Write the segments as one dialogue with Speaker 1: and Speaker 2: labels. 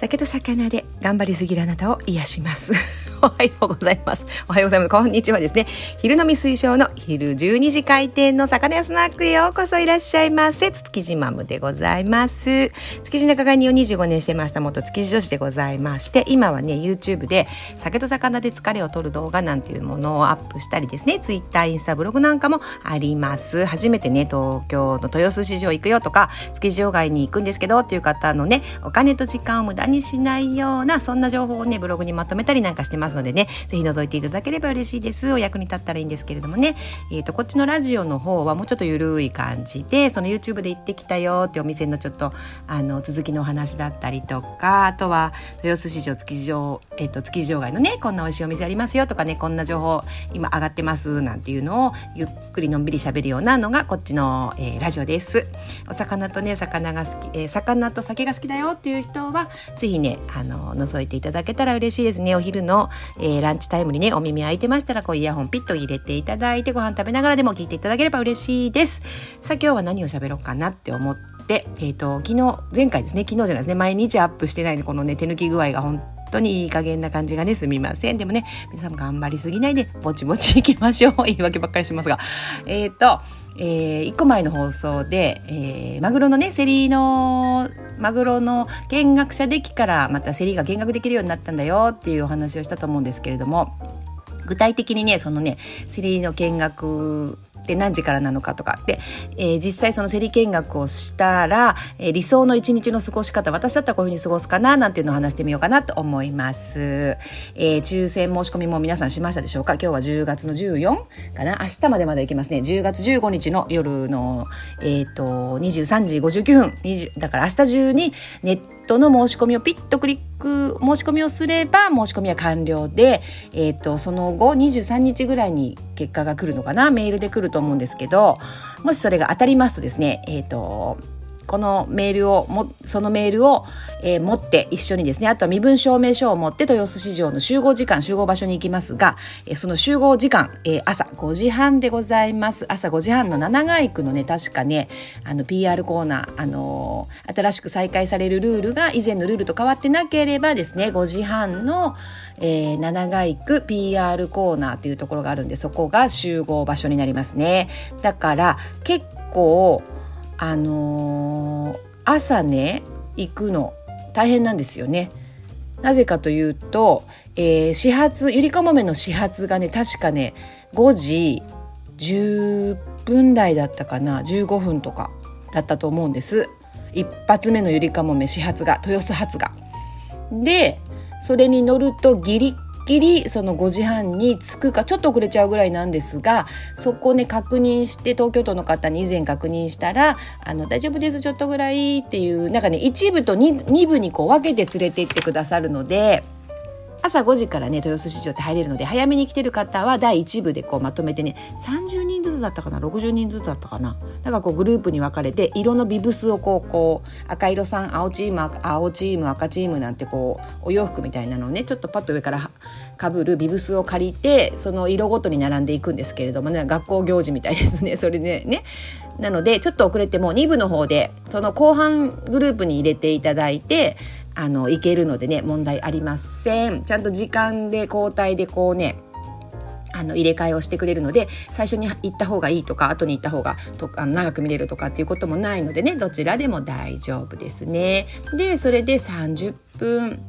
Speaker 1: 酒と魚で頑張りすぎるあなたを癒します。おはようございます。おはようございます。こんにちはですね。昼飲み推奨の昼12時開店の魚屋スナックへようこそいらっしゃいませ。築地マムでございます。築地仲買人を25年してました元築地女子でございまして今はね YouTube で酒と魚で疲れを取る動画なんていうものをアップしたりですね。Twitter インスタブログなんかもあります。初めてね東京の豊洲市場行くよとか築地場外に行くんですけどっていう方のねお金と時間を無駄にしないようなそんな情報をねブログにまとめたりなんかしてます。のでね是非覗いていただければ嬉しいです。お役に立ったらいいんですけれどもね。えーと、こっちのラジオの方はもうちょっとゆるい感じでその YouTube で行ってきたよってお店のちょっとあの続きのお話だったりとかあとは豊洲市場築地場、えーと、築地場外のねこんな美味しいお店ありますよとかねこんな情報今上がってますなんていうのをゆっくりのんびり喋るようなのがこっちの、えー、ラジオです。お魚とね魚が好き、えー、魚と酒が好きだよっていう人は是非ねあの覗いていただけたら嬉しいですね。お昼の、えー、ランチタイムにねお耳開いてましたらこうイヤホンピッと入れていただいてご飯食べながらでも聞いていただければ嬉しいです。さあ今日は何を喋ろうかなって思ってえっ、ー、と昨日前回ですね昨日じゃないですね毎日アップしてないでこのね手抜き具合が本当にいい加減な感じがねすみません。でもね皆さんも頑張りすぎないでぼちぼちいきましょう。言い訳ばっかりしますが。えっ、ー、とえー、1個前の放送で、えー、マグロのね競りのマグロの見学者デッキからまたセリが見学できるようになったんだよっていうお話をしたと思うんですけれども具体的にねそのね競りの見学って何時からなのかとか。で、えー、実際その競り見学をしたら、えー、理想の一日の過ごし方私だったらこういうふうに過ごすかななんていうのを話してみようかなと思います、えー、抽選申し込みも皆さんしましたでしょうか？今日は10月の14かな明日までまだいけますね。10月15日の夜のえっ、ー、と23時59分。20だから明日中にネットトの申し込みをピッとクリック申し込みをすれば申し込みは完了で、えーと、その後23日ぐらいに結果が来るのかな？メールで来ると思うんですけどもしそれが当たりますとですねえっ、ー、とこのメールをもそのメールを、えー、持って一緒にですねあとは身分証明書を持って豊洲市場の集合時間集合場所に行きますが、えー、その集合時間、えー、朝5時半でございます。朝5時半の七街区のね確かね。あの PR コーナー、あの新しく再開されるルールが以前のルールと変わってなければですね5時半の、えー、七街区 PR コーナーっていうところがあるんでそこが集合場所になりますね。だから結構あのー、朝ね行くの大変なんですよね。なぜかというと、えー、始発ゆりかもめの始発がね確かね5時10分台だったかな15分とかだったと思うんです一発目のゆりかもめ始発が豊洲発が。でそれに乗るとギリきりその5時半に着くかちょっと遅れちゃうぐらいなんですがそこね確認して東京都の方に以前確認したら「あの大丈夫ですちょっとぐらい」っていうなんかね一部と 2, 2部にこう分けて連れて行ってくださるので。朝5時からね豊洲市場って入れるので早めに来てる方は第1部でこうまとめてね30人ずつだったかな60人ずつだったかな。だからこうグループに分かれて色のビブスをこうこう赤色さん青チーム青チーム赤チームなんてこうお洋服みたいなのをねちょっとパッと上からかぶるビブスを借りてその色ごとに並んでいくんですけれどもね学校行事みたいですね。それでねなのでちょっと遅れても2部の方でその後半グループに入れていただいてあのいけるのでね問題ありませんちゃんと時間で交代でこうねあの入れ替えをしてくれるので最初に行った方がいいとか後に行った方がとあの長く見れるとかっていうこともないのでねどちらでも大丈夫ですね。でそれで30分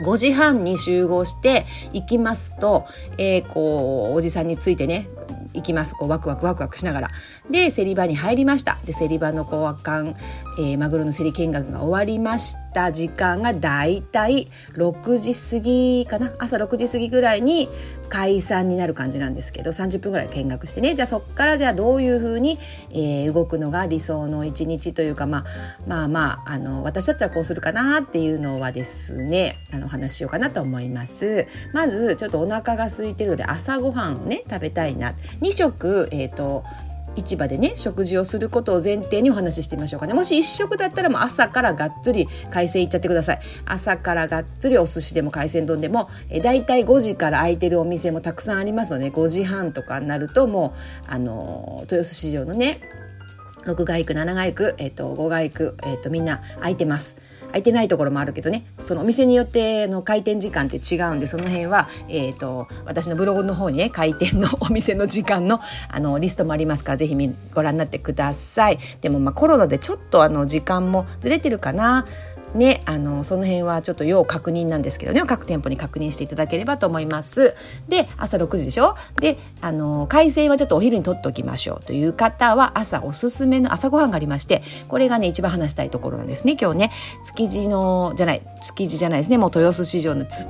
Speaker 1: 5時半に集合して行きますと、えー、こうおじさんについてね行きます。こうワクワクワクワクしながら。で競り場に入りました。で競り場のこう圧巻、えー、マグロの競り見学が終わりました。た時間がだいたい6時過ぎかな。朝6時過ぎぐらいに解散になる感じなんですけど30分ぐらい見学してね。じゃあそっからじゃあどういうふうに、えー、動くのが理想の一日というか、まあ、まあまああの私だったらこうするかなっていうのはですねあの話しようかなと思います。まずちょっとお腹が空いてるので朝ごはんをね食べたいな。2食、えーと市場でね食事をすることを前提にお話ししてみましょうかね。もし1食だったらもう朝からがっつり海鮮いっちゃってください。朝からがっつりお寿司でも海鮮丼でもえだいたい5時から空いてるお店もたくさんありますので5時半とかになるともうあの豊洲市場のね6外区7外区、えーと、5外区、えーと、みんな空いてます。空いてないところもあるけどね。そのお店によっての開店時間って違うんでその辺は、えーと、私のブログの方にね開店のお店の時間のあのリストもありますから是非ご覧になってください。でもまあコロナでちょっとあの時間もずれてるかな。ね、あのその辺はちょっと要確認なんですけどね。各店舗に確認していただければと思います。で朝6時でしょ？であの海鮮はちょっとお昼にとっておきましょうという方は朝おすすめの朝ごはんがありましてこれがね一番話したいところなんですね今日ね。築地のじゃない築地じゃないですね。もう豊洲市場の築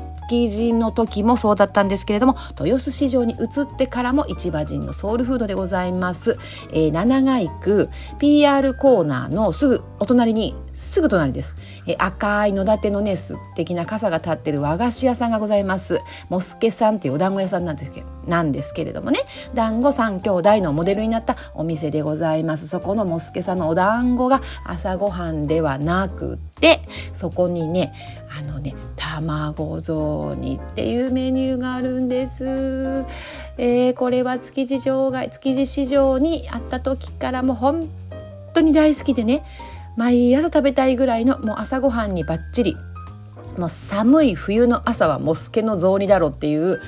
Speaker 1: 地の時もそうだったんですけれども豊洲市場に移ってからも市場人のソウルフードでございます、えー、七街区 PR コーナーのすぐお隣にすぐ隣です、ー、赤い野立てのね素敵な傘が立ってる和菓子屋さんがございます。モスケさんっていうお団子屋さんなんですけどなんですけれどもね。団子三兄弟のモデルになったお店でございます。そこのモスケさんのお団子が朝ごはんではなくてそこにねあのね卵雑煮っていうメニューがあるんです。えー、これは築地場外築地市場にあった時からもう本当に大好きでね。毎朝食べたいぐらいのもう朝ごはんにバッチリ。もう寒い冬の朝はモスケの雑煮だろっていう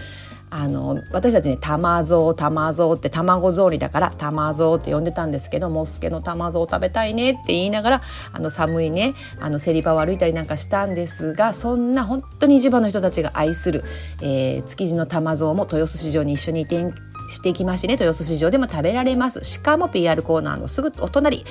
Speaker 1: あの私たちね玉蔵玉蔵って卵雑煮だから玉蔵って呼んでたんですけどモスケの玉蔵食べたいねって言いながらあの寒いねあのセリ場を歩いたりなんかしたんですがそんな本当に市場の人たちが愛する、えー、築地の玉蔵も豊洲市場に一緒に移転していきましね豊洲市場でも食べられます。しかも PR コーナーのすぐお隣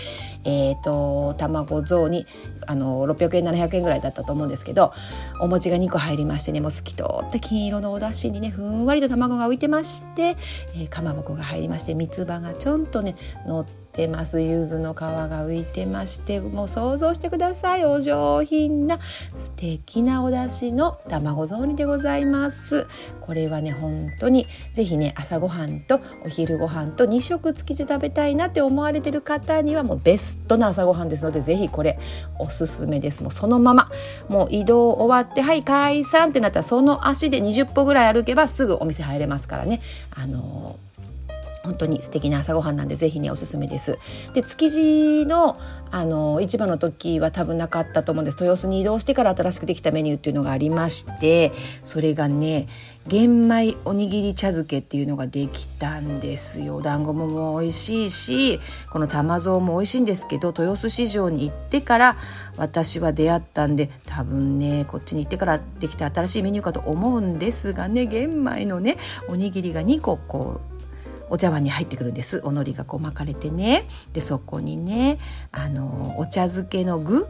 Speaker 1: えっ、ー、と卵雑煮あの600円700円ぐらいだったと思うんですけどお餅が2個入りましてねもう透き通った金色のお出汁にねふんわりと卵が浮いてまして、えー、かまぼこが入りまして三つ葉がちょんとね乗ってます。柚子の皮が浮いてましてもう想像してください。お上品な素敵なお出汁の卵雑煮でございます。これはね本当にぜひね朝ごはんとお昼ご飯と2食月で食べたいなって思われてる方にはもうベストな朝ごはんですのでぜひこれおすすめです。もうそのままもう移動終わってはい解散ってなったらその足で20歩ぐらい歩けばすぐお店入れますからね。あのー本当に素敵な朝ごはんなんでぜひねおすすめです。で築地のあの市場の時は多分なかったと思うんです豊洲に移動してから新しくできたメニューっていうのがありましてそれがね玄米おにぎり茶漬けっていうのができたんですよ団子も美味しいしこの玉蔵も美味しいんですけど豊洲市場に行ってから私は出会ったんで多分ねこっちに行ってからできた新しいメニューかと思うんですがね玄米のねおにぎりが2個こうお茶碗に入ってくるんです。おのりがこう巻かれてね。でそこにねあのお茶漬けの具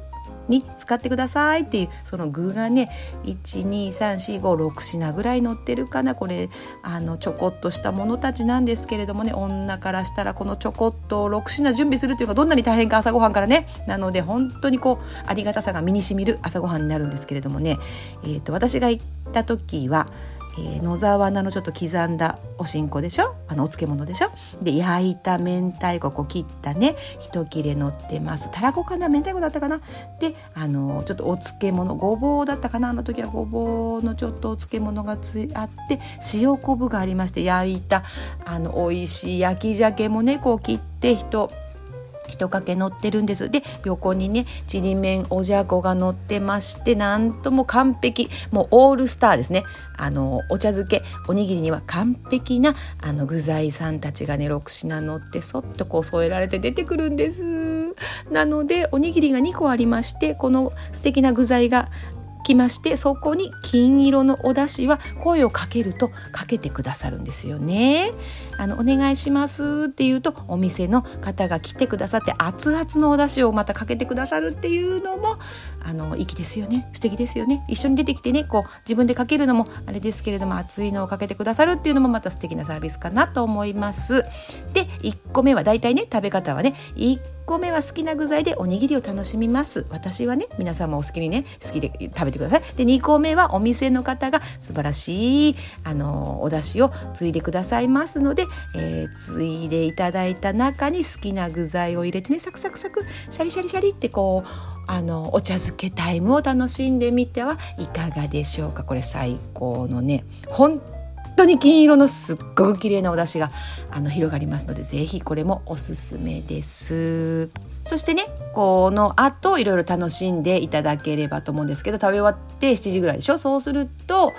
Speaker 1: に使ってくださいっていうその具がね123456品ぐらい載ってるかな。これあのちょこっとしたものたちなんですけれどもね。女からしたらこのちょこっと6品準備するっていうのがどんなに大変か朝ごはんからね。なので本当にこうありがたさが身にしみる朝ごはんになるんですけれどもね、えーと私が行った時はえー、野沢菜のちょっと刻んだおしんこでしょ？あのお漬物でしょ？で焼いた明太子こう切ったね一切れ乗ってます。たらこかな明太子だったかな？であのちょっとお漬物ごぼうだったかな？あの時はごぼうのちょっとお漬物がつあって塩昆布がありまして焼いたあの美味しい焼き鮭もねこう切って一一かけ乗ってるんです。で横にねちりめんおじゃこが乗ってましてなんとも完璧。もうオールスターですね。あのお茶漬けおにぎりには完璧なあの具材さんたちがね6品乗ってそっとこう添えられて出てくるんです。なのでおにぎりが2個ありましてこの素敵な具材がきましてそこに金色のお出汁は声をかけるとかけてくださるんですよね。あのお願いしますって言うとお店の方が来てくださって熱々のお出汁をまたかけてくださるっていうのもあの粋ですよね。素敵ですよね。一緒に出てきてねこう自分でかけるのもあれですけれども熱いのをかけてくださるっていうのもまた素敵なサービスかなと思います。で1個目はだいたいね食べ方はね1個目は好きな具材でおにぎりを楽しみます。私はね皆さんもお好きにね好きで食べてください。で2個目はお店の方が素晴らしいあのお出汁をついでくださいますので、えー、ついでいただいた中に好きな具材を入れてねサクサクサクシャリシャリシャリってこうあのお茶漬けタイムを楽しんでみてはいかがでしょうか？これ最高のね本当に金色のすっごく綺麗なお出汁があの広がりますのでぜひこれもおすすめです。そしてねこの後いろいろ楽しんでいただければと思うんですけど食べ終わって7時ぐらいでしょ？そうすると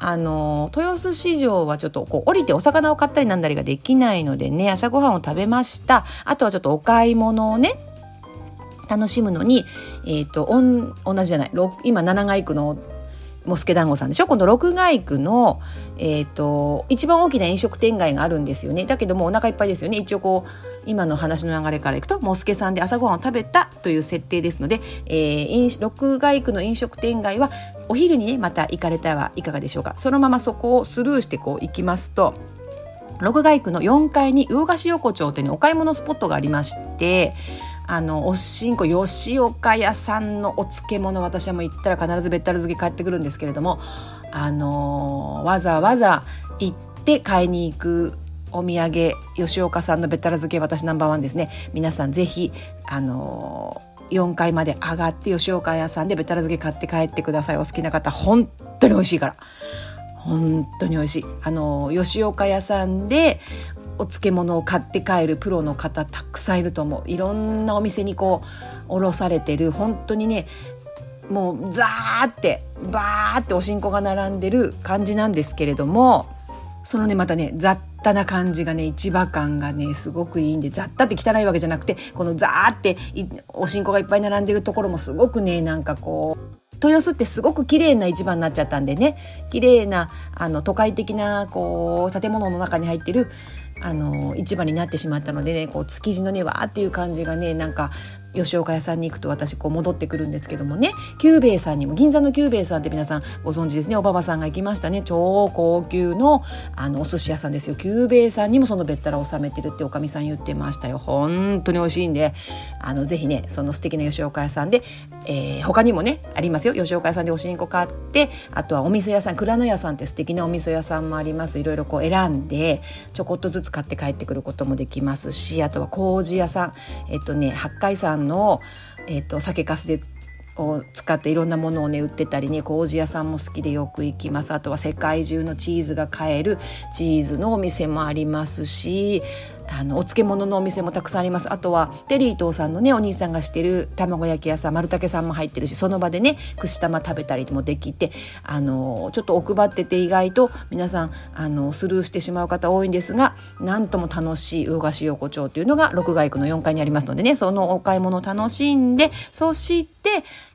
Speaker 1: あの豊洲市場はちょっとこう降りてお魚を買ったりなんだりができないのでね朝ごはんを食べました。あとはちょっとお買い物をね楽しむのに、えーと、同じじゃない今七街区のモスケ団子さんでしょ？この六街区の、えーと、一番大きな飲食店街があるんですよね。だけどもお腹いっぱいですよね。一応こう今の話の流れからいくとモスケさんで朝ごはんを食べたという設定ですので、えー、六街区の飲食店街はお昼にねまた行かれたらいかがでしょうか？そのままそこをスルーしてこう行きますと六街区の4階に魚菓子横丁という、お買い物スポットがありましてあのおしんこ吉岡屋さんのお漬物私はもう行ったら必ずべったら漬け買ってくるんですけれどもあのわざわざ行って買いに行くお土産吉岡さんのべったら漬け私ナンバーワンですね。皆さんぜひあの4階まで上がって吉岡屋さんでべったら漬け買って帰ってください。お好きな方本当に美味しいから。本当に美味しい。あの吉岡屋さんでお漬物を買って帰るプロの方たくさんいると思う。いろんなお店にこう卸されてる。本当にねもうザーってバーっておしんこが並んでる感じなんですけれどもそのねまたね雑多な感じがね市場感がねすごくいいんで雑多って汚いわけじゃなくてこのザーっておしんこがいっぱい並んでるところもすごくねなんかこう豊洲ってすごく綺麗な市場になっちゃったんでね綺麗なあな都会的なこう建物の中に入ってるあの市場になってしまったのでねこう築地のねわーっていう感じがねなんか吉岡屋さんに行くと私こう戻ってくるんですけどもね。久兵衛さんにも銀座の久兵衛さんって皆さんご存知ですね。おばばさんが行きましたね。超高級のあのお寿司屋さんですよ。久兵衛さんにもそのべったら収めてるっておかみさん言ってましたよ。本当に美味しいんで。あのぜひねその素敵な吉岡屋さんで、えー、他にもねありますよ。吉岡屋さんでおしんこ買ってあとはお味噌屋さん蔵の屋さんって素敵なお味噌屋さんもあります。いろいろこう選んでちょこっとずつ買って帰ってくることもできますしあとは麹屋さん。えっとね八海山の、えーと、酒粕でを使っていろんなものをね売ってたりね麹屋さんも好きでよく行きます。あとは世界中のチーズが買えるチーズのお店もありますしあのお漬物のお店もたくさんあります。あとはテリー伊藤さんのねお兄さんがしてる卵焼き屋さん丸竹さんも入ってるしその場でね串玉食べたりもできてあのちょっと奥ばってて意外と皆さんあのスルーしてしまう方多いんですがなんとも楽しい魚菓子横丁というのが六街区の4階にありますのでねそのお買い物楽しんでそして、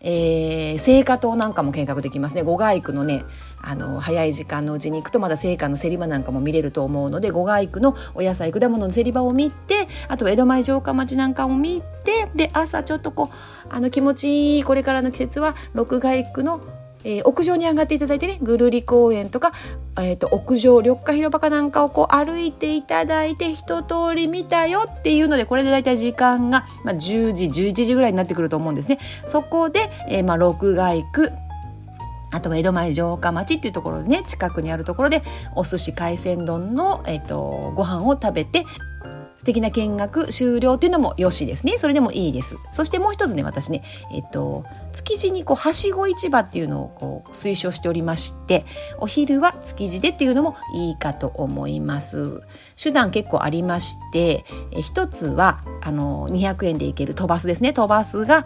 Speaker 1: えー、聖火塔なんかも見学できますね。五街区のねあの早い時間のうちに行くとまだ青果の競り場なんかも見れると思うので五街区のお野菜果物の競り場を見てあと江戸前城下町なんかを見てで朝ちょっとこうあの気持ちいいこれからの季節は六街区のえー、屋上に上がっていただいてねぐるり公園とか、えーと、屋上緑化広場かなんかをこう歩いていただいて一通り見たよっていうのでこれで大体時間が、まあ、10時11時ぐらいになってくると思うんですね。そこで、えーまあ、六街区あとは江戸前城下町っていうところでね近くにあるところでお寿司海鮮丼の、えーと、ご飯を食べて素敵な見学終了っていうのもよしですね。それでもいいです。そしてもう一つね私ねえっと築地にこうはしご市場っていうのをこう推奨しておりましてお昼は築地でっていうのもいいかと思います。手段結構ありましてえ一つはあの200円で行ける飛ばすですね。飛ばすが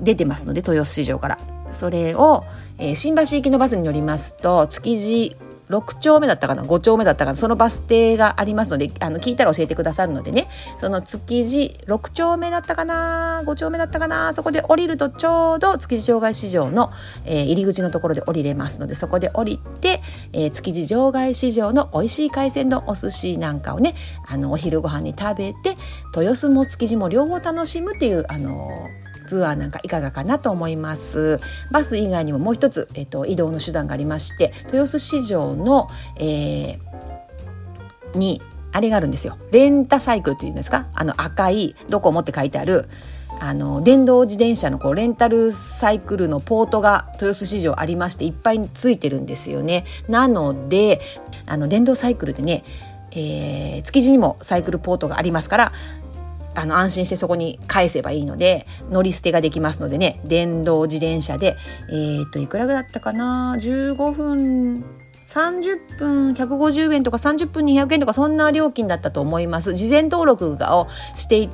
Speaker 1: 出てますので豊洲市場から。それを、えー、新橋行きのバスに乗りますと築地6丁目だったかな？5丁目だったかな？そのバス停がありますのであの聞いたら教えてくださるのでね。その築地6丁目だったかな？5丁目だったかな？そこで降りるとちょうど築地場外市場の、えー、入り口のところで降りれますのでそこで降りて、えー、築地場外市場の美味しい海鮮丼お寿司なんかをねあのお昼ご飯に食べて豊洲も築地も両方楽しむっていうあのーツアーなんかいかがかなと思います。バス以外にももう一つ、えっと、移動の手段がありまして豊洲市場の、えー、にあれがあるんですよ。レンタサイクルっていうんですか？あの赤いどこを持って書いてあるあの電動自転車のこうレンタルサイクルのポートが豊洲市場ありましていっぱいついてるんですよね。なのであの電動サイクルでね、えー、築地にもサイクルポートがありますからあの安心してそこに返せばいいので乗り捨てができますのでね電動自転車でえっ、といくらぐらいだったかな？15分30分150円とか30分200円とかそんな料金だったと思います。事前登録をしていっ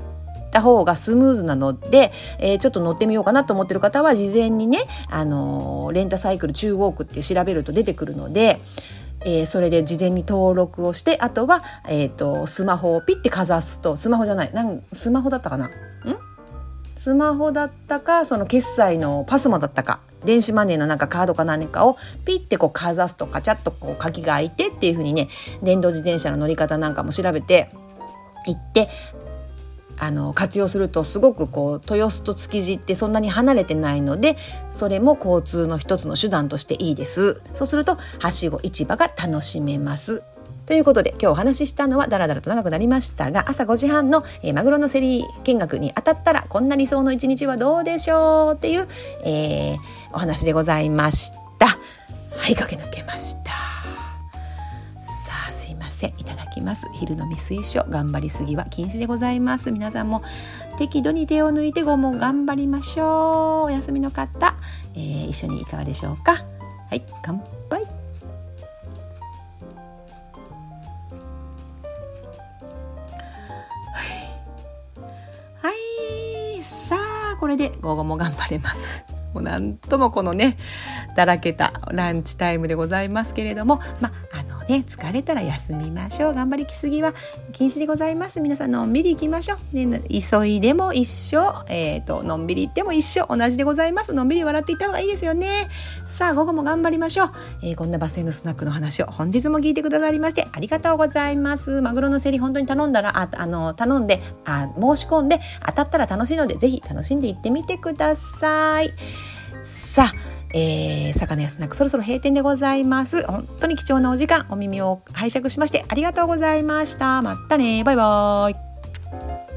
Speaker 1: た方がスムーズなので、えー、ちょっと乗ってみようかなと思ってる方は事前にね、あのー、レンタサイクル中央区って調べると出てくるのでえー、それで事前に登録をしてあとは、えーと、スマホをピッてかざすとスマホじゃないなんスマホだったかな？ん？スマホだったかその決済のパスモだったか電子マネーのなんかカードか何かをピッてこうかざすとカチャッとこう鍵が開いてっていう風にね電動自転車の乗り方なんかも調べて行ってあの活用するとすごくこう豊洲と築地ってそんなに離れてないのでそれも交通の一つの手段としていいです。そうするとはしご市場が楽しめます。ということで今日お話ししたのはだらだらと長くなりましたが朝5時半の、えー、マグロの競り見学に当たったらこんな理想の一日はどうでしょうっていう、えー、お話でございました。はい駆け抜けました。せいただきます。昼飲み推奨頑張りすぎは禁止でございます。皆さんも適度に手を抜いて午後頑張りましょう。お休みの方、えー、一緒にいかがでしょうか。はい乾杯。はい。さあこれで午後も頑張れます。もうなんともこのねだらけたランチタイムでございますけれどもまあね疲れたら休みましょう。頑張りきすぎは禁止でございます。皆さんのんびり行きましょう、ね、急いでも一緒、えーと、のんびり行っても一緒。同じでございます。のんびり笑っていった方がいいですよね。さあ午後も頑張りましょう、えー、こんなバスへのスナックの話を本日も聞いてくださりましてありがとうございます。マグロの競り本当に頼んだらああの頼んであ申し込んで当たったら楽しいのでぜひ楽しんでいってみてください。さあえー、魚屋スナックそろそろ閉店でございます。本当に貴重なお時間お耳を拝借しましてありがとうございました。またね。バイバーイ。